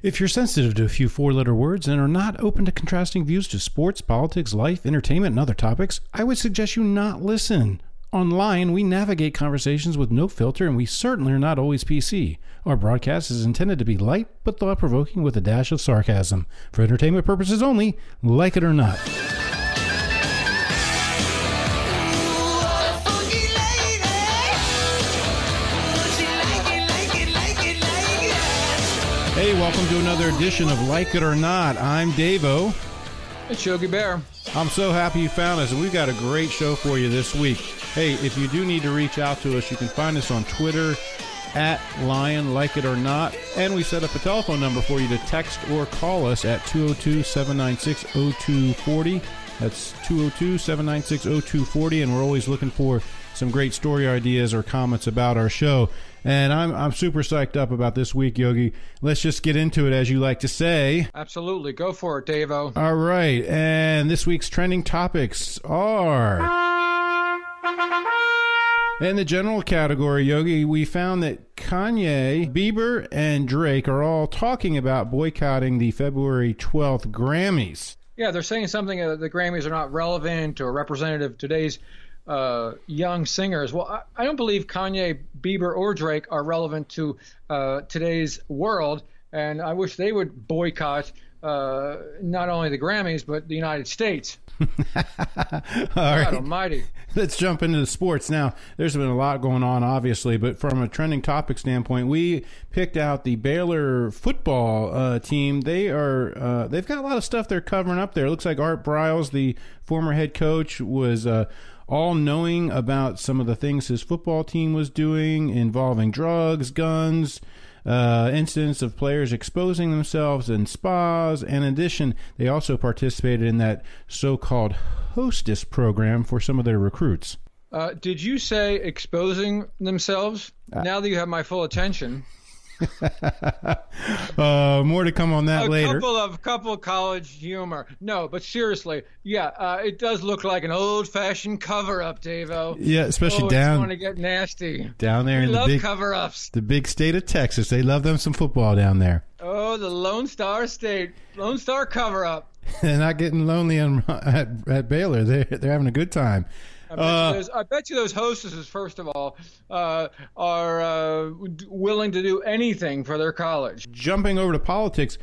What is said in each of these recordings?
If you're sensitive to a few four letter words and are not open to contrasting views to sports, politics, life, entertainment, and other topics, I would suggest you not listen. Online, we navigate conversations with no filter, and we certainly are not always PC. Our broadcast is intended to be light but thought provoking with a dash of sarcasm. For entertainment purposes only, like it or not. Welcome to another edition of Like It or Not. I'm Davo. It's Yogi Bear. I'm so happy you found us, we've got a great show for you this week. Hey, if you do need to reach out to us, you can find us on Twitter at Lion Like It or Not, and we set up a telephone number for you to text or call us at 202 796 0240. That's 202 796 0240, and we're always looking for some great story ideas or comments about our show. And I'm I'm super psyched up about this week, Yogi. Let's just get into it, as you like to say. Absolutely, go for it, Davo. All right, and this week's trending topics are. In the general category, Yogi, we found that Kanye, Bieber, and Drake are all talking about boycotting the February 12th Grammys. Yeah, they're saying something that the Grammys are not relevant or representative of today's uh, young singers. Well, I, I, don't believe Kanye, Bieber, or Drake are relevant to uh, today's world, and I wish they would boycott uh, not only the Grammys but the United States. All God right. Almighty. Let's jump into the sports now. There's been a lot going on, obviously, but from a trending topic standpoint, we picked out the Baylor football uh, team. They are uh, they've got a lot of stuff they're covering up there. It looks like Art Briles, the former head coach, was uh, all knowing about some of the things his football team was doing involving drugs, guns, uh, incidents of players exposing themselves in spas. And in addition, they also participated in that so called hostess program for some of their recruits. Uh, did you say exposing themselves? Uh, now that you have my full attention. uh, more to come on that a later. couple of couple college humor. No, but seriously, yeah, uh, it does look like an old-fashioned cover-up, Davo. Yeah, especially oh, down want to get nasty. down there We in the big cover-ups. the big state of Texas. They love them some football down there. Oh, the Lone Star State, Lone Star cover-up. They're not getting lonely on, at, at Baylor. They're they're having a good time. I bet, Uh, you, those, I bet you those hostesses, first of all, uh, are uh, willing to do anything for their college. Jumping over to politics,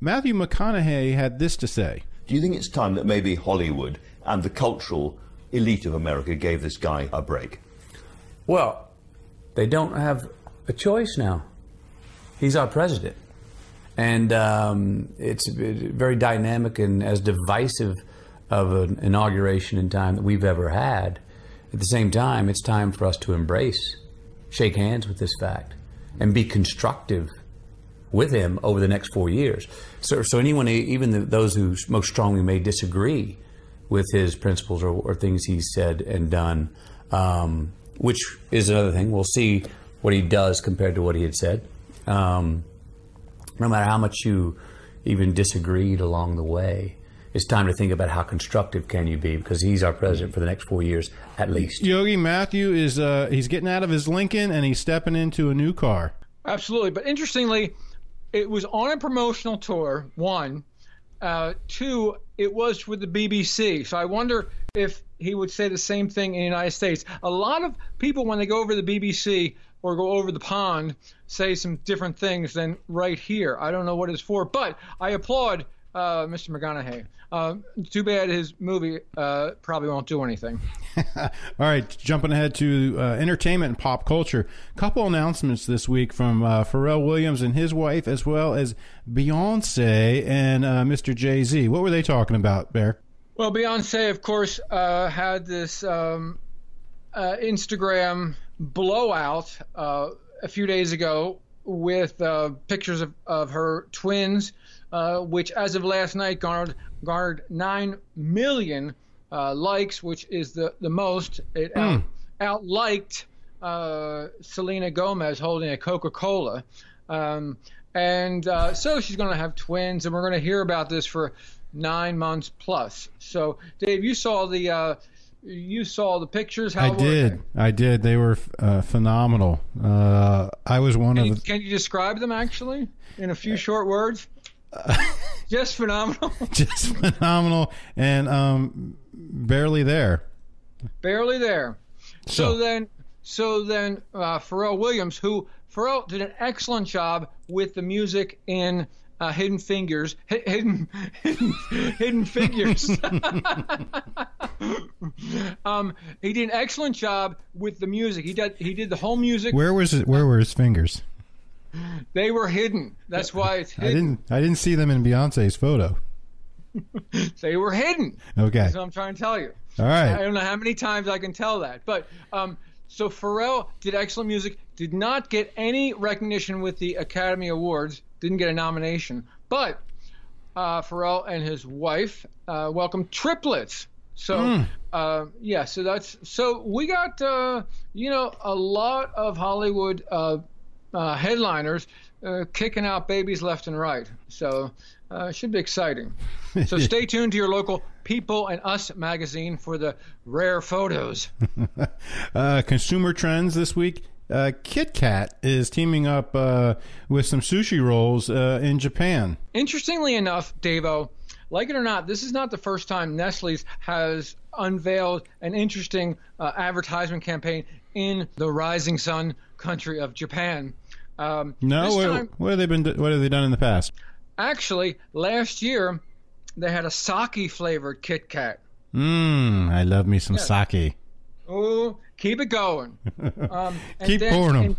Matthew McConaughey had this to say. Do you think it's time that maybe Hollywood and the cultural elite of America gave this guy a break? Well, they don't have a choice now. He's our president. And um, it's very dynamic and as divisive of an inauguration in time that we've ever had. At the same time, it's time for us to embrace, shake hands with this fact, and be constructive with him over the next four years. So, so anyone, even the, those who most strongly may disagree with his principles or, or things he's said and done, um, which is another thing. We'll see what he does compared to what he had said. Um, no matter how much you even disagreed along the way, it's time to think about how constructive can you be because he's our president for the next four years at least. Yogi Matthew is uh, he's getting out of his Lincoln and he's stepping into a new car. Absolutely. But interestingly, it was on a promotional tour, one. Uh, two, it was with the BBC. So I wonder if he would say the same thing in the United States. A lot of people, when they go over the BBC or go over the pond, say some different things than right here. I don't know what it's for, but I applaud uh, Mr. McConaughey. Uh, too bad his movie uh, probably won't do anything. All right, jumping ahead to uh, entertainment and pop culture. Couple announcements this week from uh, Pharrell Williams and his wife, as well as Beyonce and uh, Mr. Jay Z. What were they talking about, Bear? Well, Beyonce, of course, uh, had this um, uh, Instagram blowout uh, a few days ago with uh, pictures of, of her twins, uh, which, as of last night, garnered garnered nine million uh, likes, which is the the most. It out, outliked uh, Selena Gomez holding a Coca Cola. Um, and uh, so she's going to have twins, and we're going to hear about this for nine months plus. So, Dave, you saw the uh, you saw the pictures. How I did. I did. They were uh, phenomenal. Uh, I was one Can, of you, the, can you describe them actually in a few short words? Just phenomenal. just phenomenal and um, barely there. Barely there. So, So- then, so then, uh, Pharrell Williams, who Pharrell did an excellent job with the music in uh, Hidden Fingers, Hi- Hidden Hidden, hidden Figures. um, he did an excellent job with the music. He did he did the whole music. Where was it? Where were his fingers? They were hidden. That's why it's I hidden. didn't. I didn't see them in Beyonce's photo. They were hidden. Okay. That's what I'm trying to tell you. All right. I don't know how many times I can tell that. But um, so Pharrell did excellent music, did not get any recognition with the Academy Awards, didn't get a nomination. But uh, Pharrell and his wife uh, welcomed triplets. So uh, yeah, so that's so we got uh, you know a lot of Hollywood uh, headliners uh, kicking out babies left and right. So uh, it should be exciting. So stay tuned to your local People and Us magazine for the rare photos. Uh, consumer trends this week. Uh, Kit Kat is teaming up uh, with some sushi rolls uh, in Japan. Interestingly enough, Davo, like it or not, this is not the first time Nestle's has unveiled an interesting uh, advertisement campaign in the rising sun country of Japan. Um, No, time, what have they been? What have they done in the past? actually, last year they had a sake flavored Kit Kat. Mmm, I love me some sake. Oh, keep it going. Um, Keep then pouring 'em. in-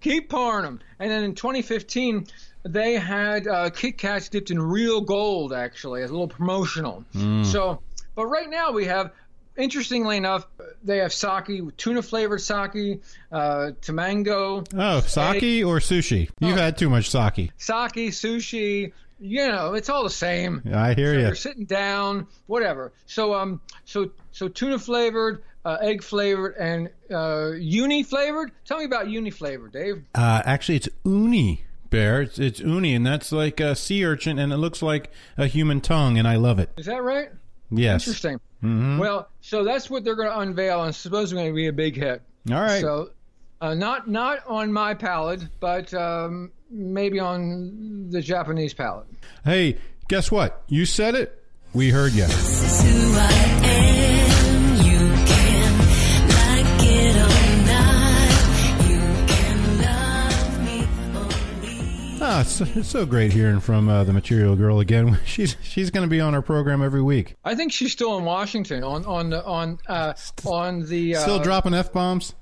keep pouring them. And then in 2015, they had uh, Kit Kats dipped in real gold, actually, as a little promotional. Mm. So, but right now we have, interestingly enough, they have sake, tuna flavored sake, uh, tamango, Oh, sake or sushi? You've had too much sake. sake, sushi. You know, it's all the same. I hear So you. You're sitting down, whatever. So um, so so tuna flavored, uh, egg flavored, and uh, uni flavored. Tell me about uni flavored, Dave. Uh, actually, it's uni, Bear. It's, it's uni, and that's like a sea urchin, and it looks like a human tongue, and I love it. Is that right? Yes. Interesting. Mm-hmm. Well, so that's what they're going to unveil, and supposedly going to be a big hit. All right. So, uh, not not on my palate, but um, maybe on the Japanese palate. Hey, guess what? You said it. We heard you. Ah, it's, it's so great hearing from uh, the Material Girl again. She's she's going to be on our program every week. I think she's still in Washington on on the on uh, on the uh, Still dropping f bombs.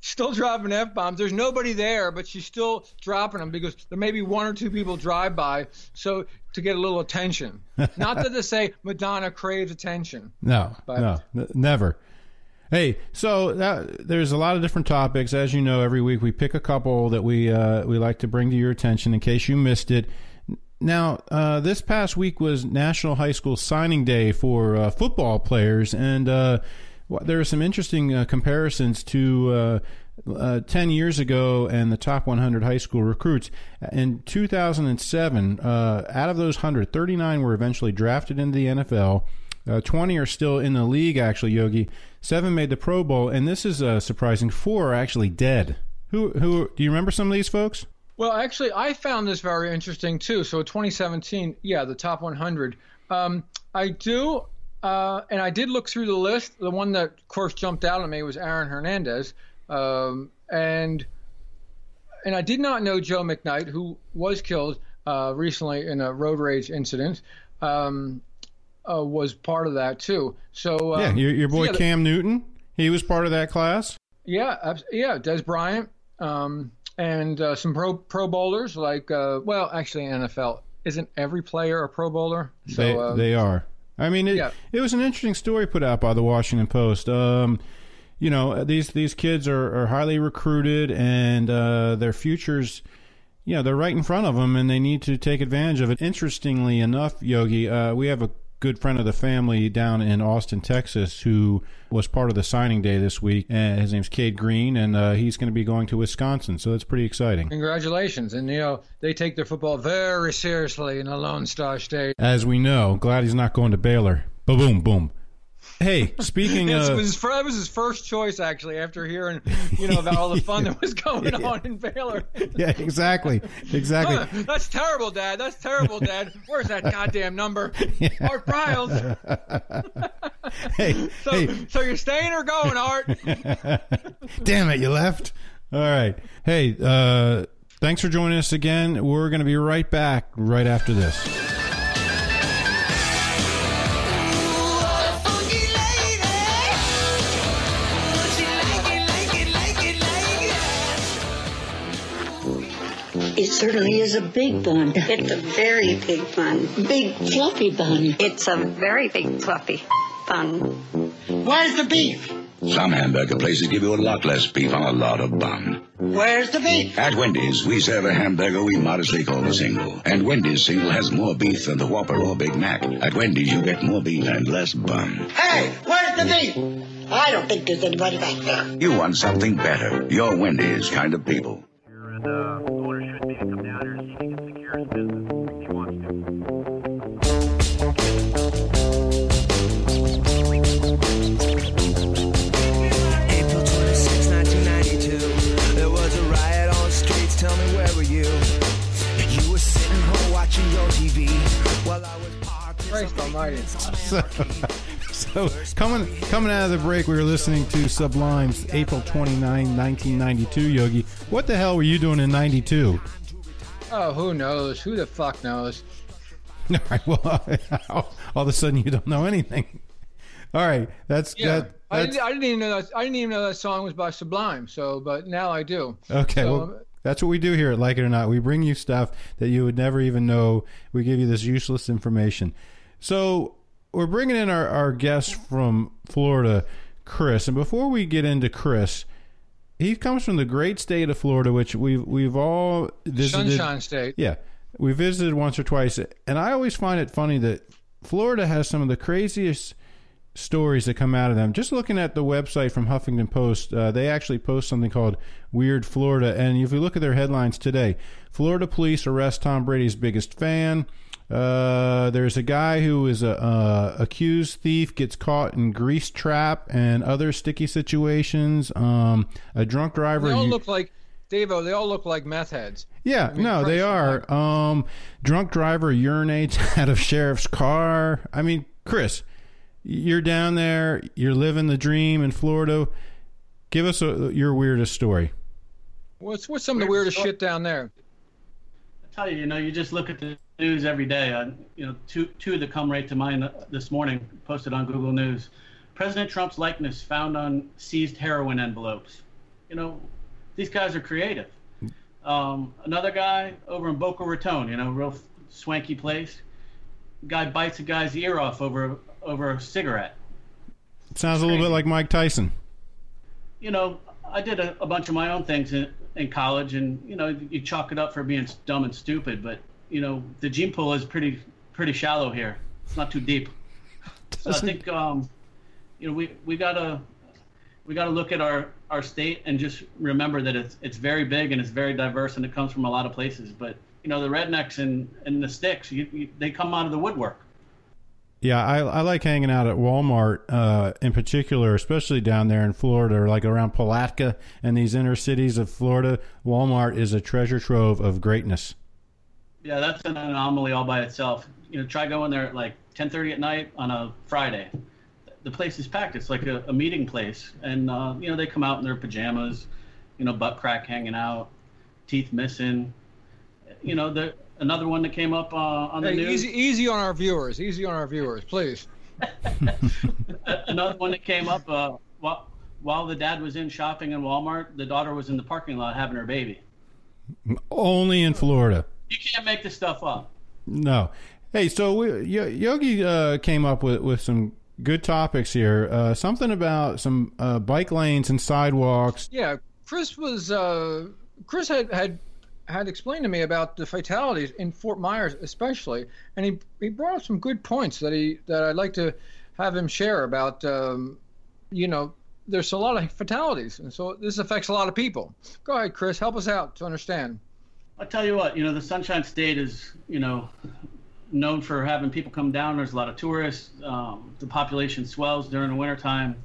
still dropping f bombs. There's nobody there, but she's still dropping them because there may be one or two people drive by, so to get a little attention. Not that to say Madonna craves attention. No, But- no, n- never. Hey, so that, there's a lot of different topics. As you know, every week we pick a couple that we uh, we like to bring to your attention in case you missed it. Now, uh, this past week was National High School Signing Day for uh, football players, and uh, there are some interesting uh, comparisons to uh, uh, 10 years ago and the top 100 high school recruits. In 2007, uh, out of those 100, 39 were eventually drafted into the NFL. Uh, 20 are still in the league, actually, Yogi. Seven made the Pro Bowl, and this is uh, surprising. Four are actually dead. Who, who do you remember some of these folks? Well, actually, I found this very interesting too. So 2017, yeah, the top 100. Um, I do, uh, and I did look through the list. The one that, of course, jumped out at me was Aaron Hernandez, um, and and I did not know Joe McKnight, who was killed uh, recently in a road rage incident, um, uh, was part of that too. So um, yeah, your, your boy yeah, Cam Newton. He was part of that class. Yeah, yeah, Dez Bryant, um, and uh, some pro pro bowlers like uh, well, actually NFL isn't every player a Pro Bowler. So they, uh, they are. I mean, it, yeah. it was an interesting story put out by the Washington Post. Um, you know, these these kids are, are highly recruited, and uh, their futures, you know, they're right in front of them, and they need to take advantage of it. Interestingly enough, Yogi, uh, we have a good friend of the family down in Austin, Texas, who was part of the signing day this week. And his name's Cade Green, and uh, he's going to be going to Wisconsin, so that's pretty exciting. congratulations, and you know they take their football very seriously in the Lone Star State. As we know, glad he's not going to Baylor. Boom, boom. Hey, speaking of was his, was his first choice, actually, after hearing, you know, about all the fun that was going on in Baylor. yeah, exactly, exactly. Huh, that's terrible, Dad. That's terrible, Dad. Where's that goddamn number? Art Briles. hey, So, hey, so you're staying or going, Art? damn it, you left. All right. Hey, uh, thanks for joining us again. We're going to be right back right after this. Certainly is a big bun. It's a very big bun. Big fluffy bun. It's a very big fluffy bun. Where's the beef? Some hamburger places give you a lot less beef on a lot of bun. Where's the beef? At Wendy's, we serve a hamburger we modestly call a single. And Wendy's single has more beef than the Whopper or Big Mac. At Wendy's, you get more beef and less bun. Hey, where's the beef? I don't think there's anybody back there. You want something better. You're Wendy's kind of people. and uh, watching your TV while I was parked. Christ almighty. So, so coming coming out of the break, we were listening to Sublime's April 29, 1992. Yogi, what the hell were you doing in '92? Oh, who knows? Who the fuck knows? All right. Well, all of a sudden you don't know anything. All right. That's Yeah, that. I, didn't, I didn't even know that. I didn't even know that song was by Sublime. So, but now I do. okay. So, well, that's what we do here at Like It or Not. We bring you stuff that you would never even know. We give you this useless information. So we're bringing in our, our guest from Florida, Chris. And before we get into Chris, he comes from the great state of Florida, which we've we've all visited. Sunshine State. Yeah, we visited once or twice, and I always find it funny that Florida has some of the craziest stories that come out of them. Just looking at the website from Huffington Post, uh, they actually post something called "Weird Florida," and if you look at their headlines today, Florida police arrest Tom Brady's biggest fan. Uh, there's a guy who is a uh, accused thief gets caught in grease trap and other sticky situations. Um, a drunk driver. They all look like Davo. They all look like meth heads. yeah, mean, no, they are. Um, drunk driver urinates out of sheriff's car. I mean, Chris, you're down there. You're living the dream in Florida. Give us a, your weirdest story. What's what's some of the weirdest shit down there? I tell you, you know, you just look at the news every day. Uh, you know, two two that come right to mind this morning, posted on Google News. President Trump's likeness found on seized heroin envelopes. You know, these guys are creative. Um, another guy over in Boca Raton, you know, real swanky place. Guy bites a guy's ear off over over a cigarette. It sounds a little bit like Mike Tyson. you know, I did a, a bunch of my own things in, in college, and you know, you chalk it up for being dumb and stupid. But you know, the gene pool is pretty pretty shallow here. It's not too deep. So I think um, you know we we gotta we gotta look at our our state and just remember that it's it's very big and it's very diverse and it comes from a lot of places. But you know, the rednecks and and the sticks, you, you, they come out of the woodwork. Yeah, I, I like hanging out at Walmart uh, in particular, especially down there in Florida, or like around Palatka and these inner cities of Florida. Walmart is a treasure trove of greatness. Yeah, that's an anomaly all by itself. You know, try going there at like 10:30 at night on a Friday. The place is packed. It's like a, a meeting place, and uh, you know they come out in their pajamas, you know, butt crack hanging out, teeth missing. You know, the another one that came up uh, on the Hey, news. easy, easy on our viewers. Easy on our viewers, please. Another one that came up uh, while while the dad was in shopping in Walmart, the daughter was in the parking lot having her baby. Only in Florida. You can't make this stuff up. No. Hey, so we, Yo- Yogi uh, came up with, with some good topics here. Uh, something about some uh, bike lanes and sidewalks. Yeah, Chris was. Uh, Chris had had had explained to me about the fatalities in Fort Myers, especially, and he he brought up some good points that he that I'd like to have him share about. Um, you know, there's a lot of fatalities, and so this affects a lot of people. Go ahead, Chris. Help us out to understand. I'll tell you what, you know, the Sunshine State is, you know, known for having people come down. There's a lot of tourists. Um, the population swells during the wintertime.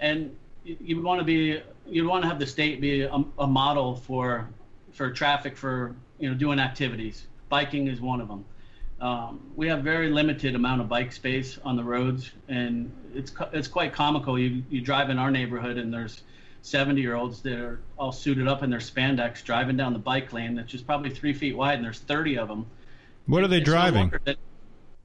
And you, you want to be, you want to have the state be a, a model for, for traffic for, you know, doing activities. Biking is one of them. Um, we have very limited amount of bike space on the roads, and it's it's quite comical. You you drive in our neighborhood, and there's 70 year olds that are all suited up in their spandex driving down the bike lane that's just probably three feet wide, and there's 30 of them. What are they It's driving?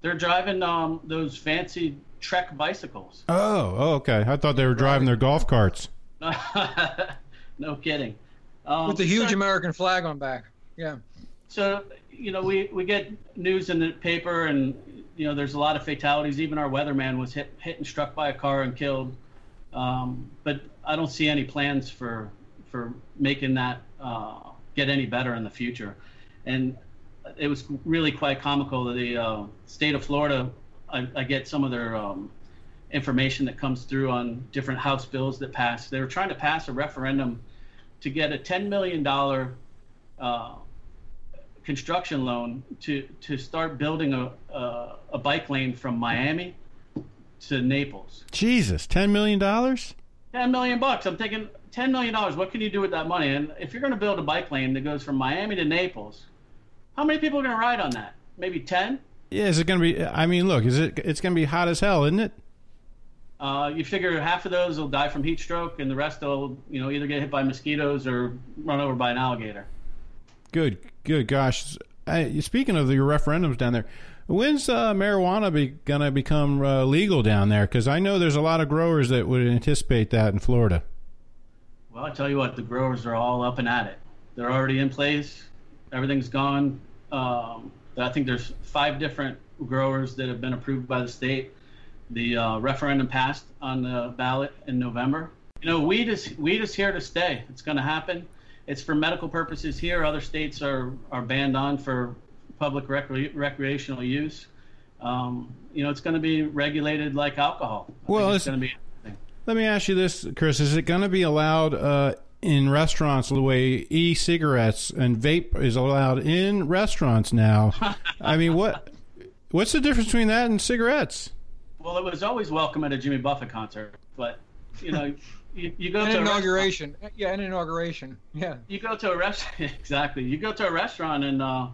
They're driving um, those fancy Trek bicycles. Oh, oh, okay. I thought they were driving their golf carts. no kidding. Um, With the huge so- American flag on back. Yeah. So you know, we we get news in the paper, and you know, there's a lot of fatalities. Even our weatherman was hit hit and struck by a car and killed. Um, but I don't see any plans for for making that uh, get any better in the future. And it was really quite comical. that The uh, state of Florida, I, I get some of their um, information that comes through on different House bills that pass. They were trying to pass a referendum to get a $10 million uh, construction loan to, to start building a, a, a bike lane from Miami to Naples. Jesus, ten million dollars? 10 million bucks. I'm thinking 10 million dollars. What can you do with that money? And if you're going to build a bike lane that goes from Miami to Naples, how many people are going to ride on that? Maybe 10? Yeah, is it going to be? I mean, look, is it? It's going to be hot as hell, isn't it? Uh, you figure half of those will die from heat stroke, and the rest will, you know, either get hit by mosquitoes or run over by an alligator. Good, good. Gosh, I, speaking of the referendums down there, when's uh, marijuana be, going to become uh, legal down there? Because I know there's a lot of growers that would anticipate that in Florida. Well, I tell you what, the growers are all up and at it. They're already in place. Everything's gone. Um, I think there's five different growers that have been approved by the state. The uh, referendum passed on the ballot in November. You know, weed is weed is here to stay. It's going to happen. It's for medical purposes here. Other states are are banned on for public recre- recreational use. Um, you know, it's going to be regulated like alcohol. I Well, it's it's- going to be. Let me ask you this, Chris: Is it going to be allowed uh, in restaurants the way e-cigarettes and vape is allowed in restaurants now? I mean, what what's the difference between that and cigarettes? Well, it was always welcome at a Jimmy Buffett concert, but you know, you, you go An to a inauguration. Yeah, an inauguration. Yeah. you go to a restaurant exactly. You go to a restaurant and uh,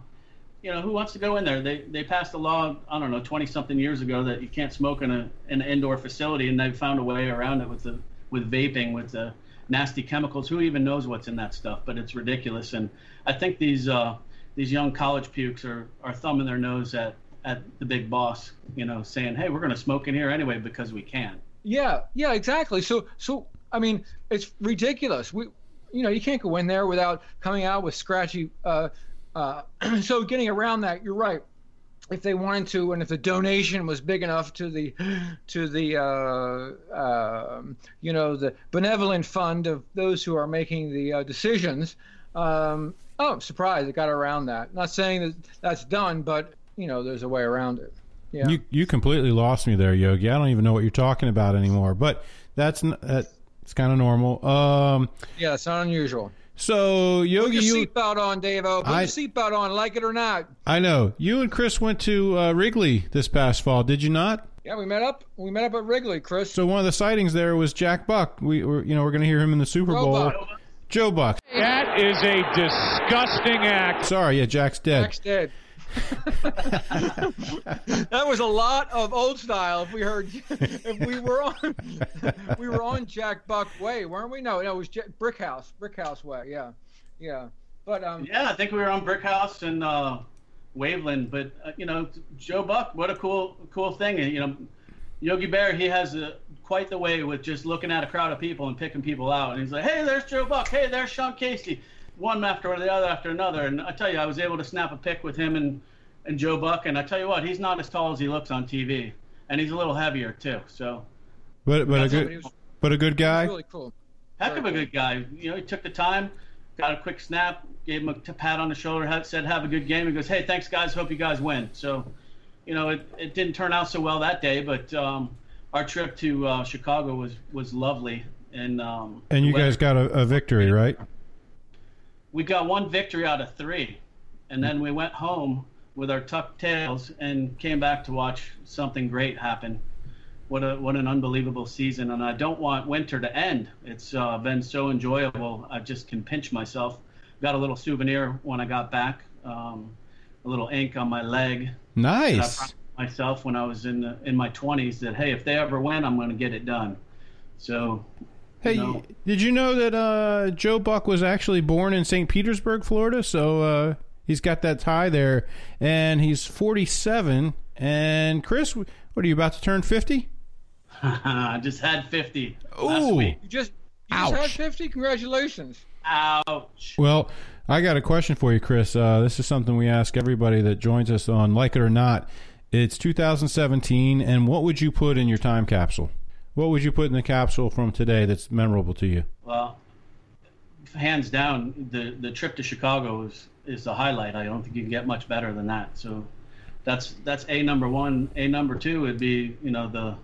you know who wants to go in there? They they passed a law I don't know twenty something years ago that you can't smoke in a in an indoor facility, and they've found a way around it with the with vaping with the nasty chemicals. Who even knows what's in that stuff? But it's ridiculous, and I think these uh, these young college pukes are are thumbing their nose at at the big boss, you know, saying, "Hey, we're going to smoke in here anyway because we can." Yeah, yeah, exactly. So, so I mean, it's ridiculous. We, you know, you can't go in there without coming out with scratchy. Uh, uh, so, getting around that, you're right. If they wanted to, and if the donation was big enough to the, to the, uh, um you know, the benevolent fund of those who are making the uh, decisions. Um, oh, I'm it got around that. Not saying that that's done, but you know, there's a way around it. Yeah. You you completely lost me there, Yogi. I don't even know what you're talking about anymore. But that's n- that's kind of normal. Um, yeah, it's not unusual. so Yogi, Put Yogi, your you seatbelt on, Davo. Put I- your seatbelt on, like it or not. I know you and Chris went to uh, Wrigley this past fall. Did you not? Yeah, we met up. We met up at Wrigley, Chris. So one of the sightings there was Jack Buck. We were, you know, we're going to hear him in the Super Joe Bowl. Buck. Joe Buck. That is a disgusting act. Sorry, yeah, Jack's dead. Jack's dead. that was a lot of old style. If we heard, if we were on, we were on Jack Buck Way, weren't we? No, no, it was Jack, Brickhouse, Brick House Way. Yeah, yeah. But um, Yeah, I think we were on Brickhouse and uh, Waveland. But uh, you know, Joe Buck, what a cool, cool thing. You know, Yogi Bear, he has a, quite the way with just looking at a crowd of people and picking people out. And he's like, "Hey, there's Joe Buck. Hey, there's Sean Casey." One after the other after another. And I tell you, I was able to snap a pic with him and and Joe Buck. And I tell you what, he's not as tall as he looks on TV, and he's a little heavier too. So But but a good was- but a good guy. really cool. heck of a good guy. You know, he took the time, got a quick snap, gave him a pat on the shoulder, said, "Have a good game." He goes, "Hey, thanks, guys. Hope you guys win." So, you know, it, it didn't turn out so well that day, but um, our trip to uh, Chicago was was lovely, and um, And you weather- guys got a, a victory, right? We got one victory out of three, and then we went home with our tucked tails and came back to watch something great happen. What a what an unbelievable season, and I don't want winter to end. It's uh, been so enjoyable. I just can pinch myself. Got a little souvenir when I got back, um, a little ink on my leg. Nice. myself when I was in the, in my 20s that hey, if they ever win, I'm going to get it done. So, Hey, you know, did you know that uh, Joe Buck was actually born in St. Petersburg, Florida? So uh, he's got that tie there, and he's 47. And Chris, what are you about to turn 50? I just had 50 last week. You just you just had 50. Congratulations. Ouch. Well, I got a question for you, Chris. Uh, this is something we ask everybody that joins us on Like It or Not. It's 2017, and what would you put in your time capsule? What would you put in the capsule from today that's memorable to you? Well, hands down, the the trip to Chicago is is the highlight. I don't think you can get much better than that. So, that's that's a number one. A number two would be you know the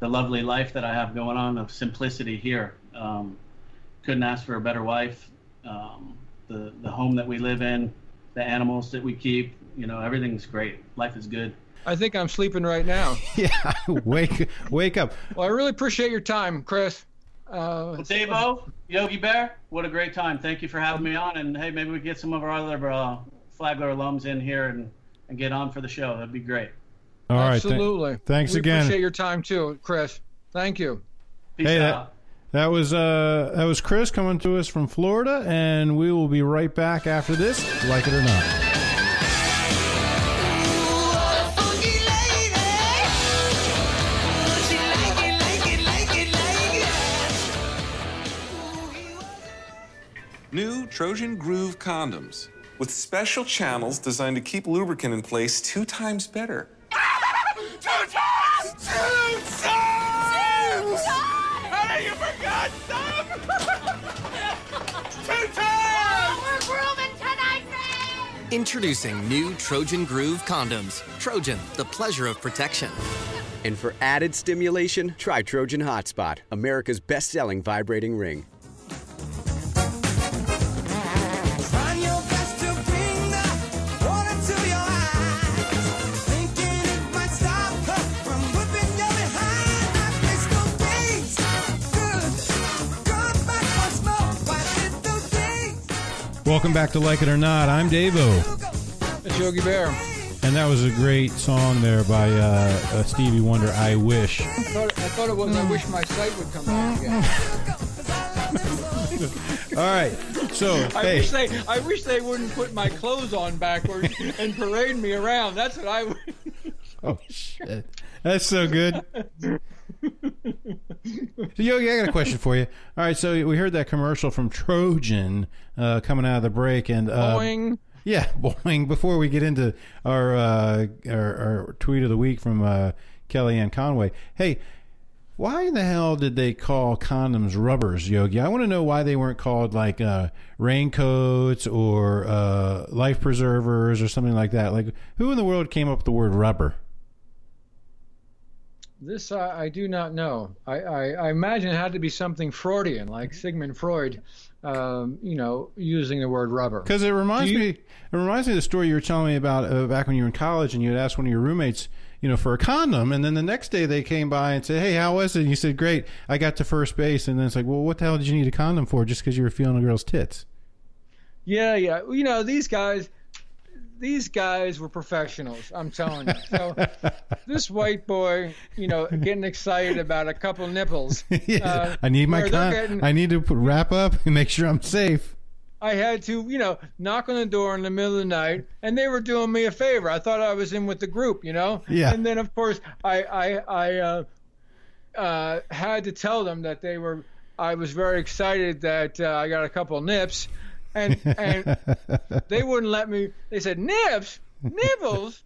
the lovely life that I have going on of simplicity here. Um, couldn't ask for a better wife. Um, the the home that we live in, the animals that we keep. You know, everything's great. Life is good. I think I'm sleeping right now. yeah, wake wake up. Well, I really appreciate your time, Chris. Uh, Well, Davo, Yogi Bear, what a great time. Thank you for having me on. And hey, maybe we get some of our other uh, Flagler alums in here and, and get on for the show. That'd be great. All right, th- absolutely. thanks we again. Appreciate your time too, Chris. Thank you. Peace hey, out. that, that was uh, that was Chris coming to us from Florida, and we will be right back after this, like it or not. Trojan Groove condoms with special channels designed to keep lubricant in place two times better. Two times! Two times! Two How do you forgot some? Two times! we're grooving tonight, man! Introducing new Trojan Groove condoms. Trojan, the pleasure of protection. And for added stimulation, try Trojan Hotspot, America's best selling vibrating ring. Welcome back to Like It or Not. I'm Davo, It's Yogi Bear. and that was a great song there by uh, uh, Stevie Wonder. I wish. I thought, I thought it was. I wish my sight would come back again. All right, so I hey, wish they. I wish they wouldn't put my clothes on backwards and parade me around. That's what I would. oh shit, that's so good. So, Yogi, I got a question for you. All right, so we heard that commercial from Trojan uh, coming out of the break, and uh, Boing. Yeah, boing. Before we get into our uh, our, our tweet of the week from uh, Kellyanne Conway, hey, why in the hell did they call condoms rubbers, Yogi? I want to know why they weren't called like uh, raincoats or uh, life preservers or something like that. Like, who in the world came up with the word rubber? This I, I do not know. I, I, I imagine it had to be something Freudian, like Sigmund Freud, um, you know, using the word rubber. Because it reminds me, it reminds me of the story you were telling me about uh, back when you were in college, and you had asked one of your roommates, you know, for a condom, and then the next day they came by and said, "Hey, how was it?" And you said, "Great, I got to first base." And then it's like, "Well, what the hell did you need a condom for? Just because you were feeling a girl's tits?" Yeah, yeah. You know, these guys, these guys were professionals. I'm telling you. So this white boy, you know, getting excited about a couple nipples. uh, I need my con- getting- I need to put, wrap up and make sure I'm safe. I had to, you know, knock on the door in the middle of the night, and they were doing me a favor. I thought I was in with the group, you know. Yeah. And then, of course, I I I uh, uh, had to tell them that they were. I was very excited that uh, I got a couple nips, and and they wouldn't let me. They said Nibs, nibbles.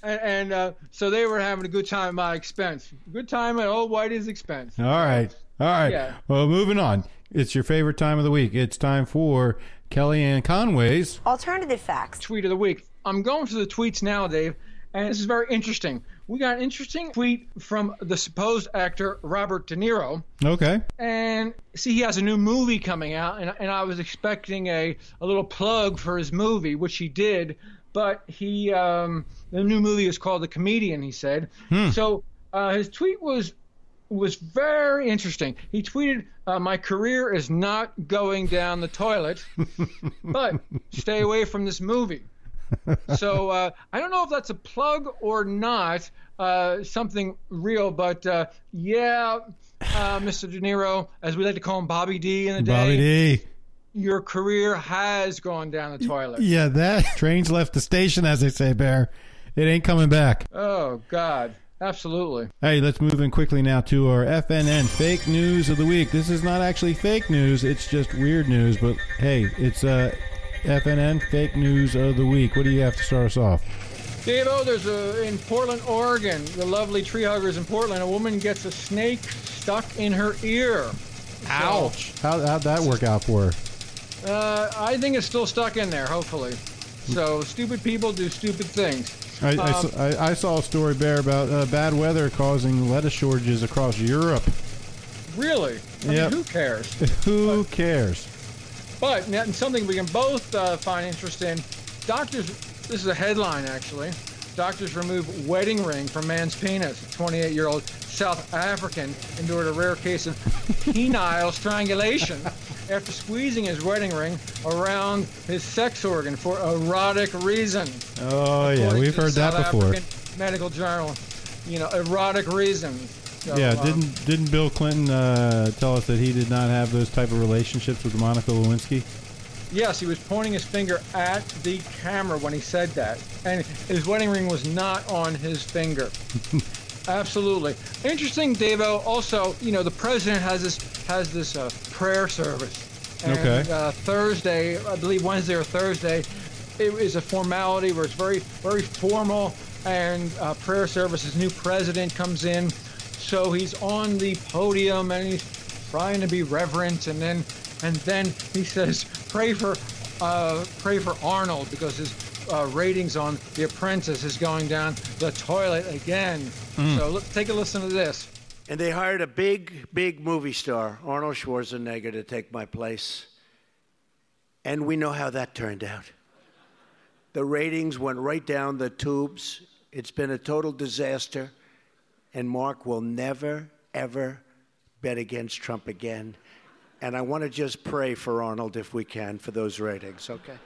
And, and uh, so they were having a good time at my expense. Good time at old Whitey's expense. All right, all right. Yeah. Well, moving on. It's your favorite time of the week. It's time for Kellyanne Conway's Alternative facts. Tweet of the week. I'm going through the tweets now, Dave, and this is very interesting. We got an interesting tweet from the supposed actor Robert De Niro. Okay. And see, he has a new movie coming out, and, and I was expecting a, a little plug for his movie, which he did. but he um, the new movie is called The Comedian. He said Hmm. so. Uh, his tweet was was very interesting. He tweeted, uh, "My career is not going down the toilet, but stay away from this movie." So uh, I don't know if that's a plug or not, uh, something real, but uh, yeah, uh, Mr. De Niro, as we like to call him, Bobby D in the day, Bobby D. your career has gone down the toilet. Yeah, that train's left the station, as they say, Bear. It ain't coming back. Oh God, absolutely. Hey, let's move in quickly now to our FNN fake news of the week. This is not actually fake news; it's just weird news. But hey, it's uh, FNN fake news of the week. What do you have to start us off? Davo, there's a in Portland, Oregon, the lovely tree huggers in Portland. A woman gets a snake stuck in her ear. Ouch! How how'd that work out for her? Uh, I think it's still stuck in there. Hopefully. So stupid people do stupid things. I, I, Um, saw, I, I saw a story, Bear, about uh, bad weather causing lettuce shortages across Europe. Really? I Yep. mean, who cares? Who cares? But something we can both uh, find interest in. Doctors, this is a headline actually. Doctors remove wedding ring from man's penis. 28-year-old South African endured a rare case of penile strangulation after squeezing his wedding ring around his sex organ for erotic reasons. Oh yeah, we've heard that before. African Medical Journal. You know, erotic reasons. So, yeah, um, didn't didn't Bill Clinton uh, tell us that he did not have those type of relationships with Monica Lewinsky? Yes, he was pointing his finger at the camera when he said that, and his wedding ring was not on his finger. Absolutely interesting, Davo. Also, you know, the president has this has this uh, prayer service. And, Okay. Uh, Thursday, I believe Wednesday or Thursday, it is a formality where it's very very formal, and uh, prayer service. His new president comes in, so he's on the podium and he's trying to be reverent, and then and then he says, "Pray for, uh, pray for Arnold because his uh, ratings on The Apprentice is going down the toilet again." Mm. So let's take a listen to this. And they hired a big, big movie star, Arnold Schwarzenegger, to take my place. And we know how that turned out. The ratings went right down the tubes. It's been a total disaster. And Mark will never, ever bet against Trump again. And I want to just pray for Arnold if we can for those ratings, okay?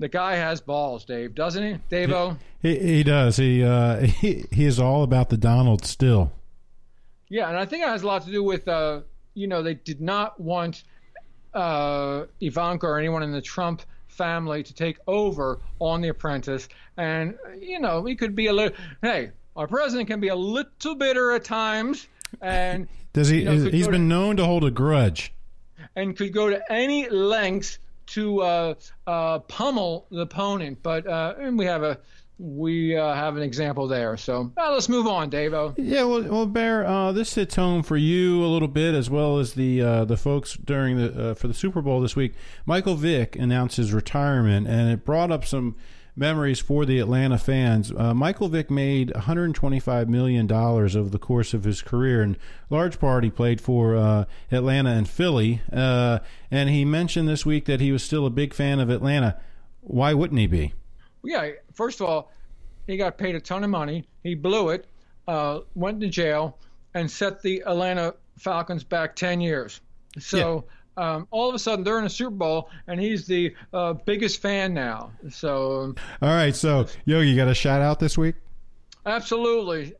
The guy has balls, Dave, doesn't he, Davo? He, he does. He, uh, he he is all about the Donald still. Yeah, and I think it has a lot to do with, uh, you know, they did not want uh, Ivanka or anyone in the Trump family to take over on The Apprentice. And, you know, we could be a little, hey, our president can be a little bitter at times. And Does he? you know, he's been to, known to hold a grudge. and could go to any lengths to uh, uh, pummel the opponent. But uh, and we have a we uh, have an example there. So uh, let's move on, Davo. Yeah, well, well, Bear, uh, this hits home for you a little bit, as well as the uh, the folks during the uh, for the Super Bowl this week. Michael Vick announced his retirement, and it brought up some memories for the Atlanta fans. Uh, Michael Vick made 125 million dollars over the course of his career, and large part he played for uh, Atlanta and Philly. Uh, and he mentioned this week that he was still a big fan of Atlanta. Why wouldn't he be? Yeah, first of all, he got paid a ton of money. He blew it, uh, went to jail, and set the Atlanta Falcons back 10 years. So um, all of a sudden, they're in a Super Bowl, and he's the uh, biggest fan now. So um, All right, so yo, you got a shout out this week? absolutely.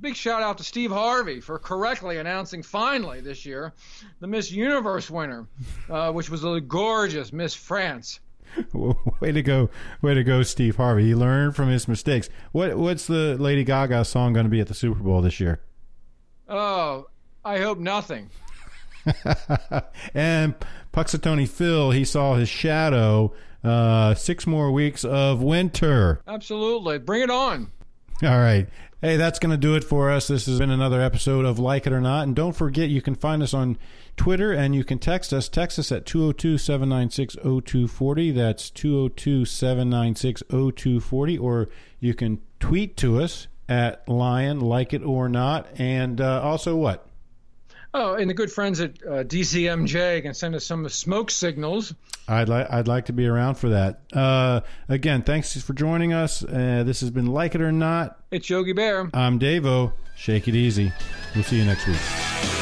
Big shout out to Steve Harvey for correctly announcing finally this year the Miss Universe winner, uh, which was a gorgeous Miss France. way to go, way to go, Steve Harvey. He learned from his mistakes. What what's the Lady Gaga song going to be at the Super Bowl this year? Oh, I hope nothing. and Punxsutawney Phil, he saw his shadow. Uh, six more weeks of winter. Absolutely. Bring it on. All right. Hey, that's going to do it for us. This has been another episode of Like It or Not. And don't forget, you can find us on Twitter and you can text us. Text us at 202 796 0240. That's 202 796 0240. Or you can tweet to us at Lion, Like It or Not. And uh, also what? Oh, and the good friends at uh, DCMJ can send us some smoke signals. I'd like I'd like to be around for that. Uh, again, thanks for joining us. Uh, this has been like it or not. It's Yogi Bear. I'm Davo. Shake it easy. We'll see you next week.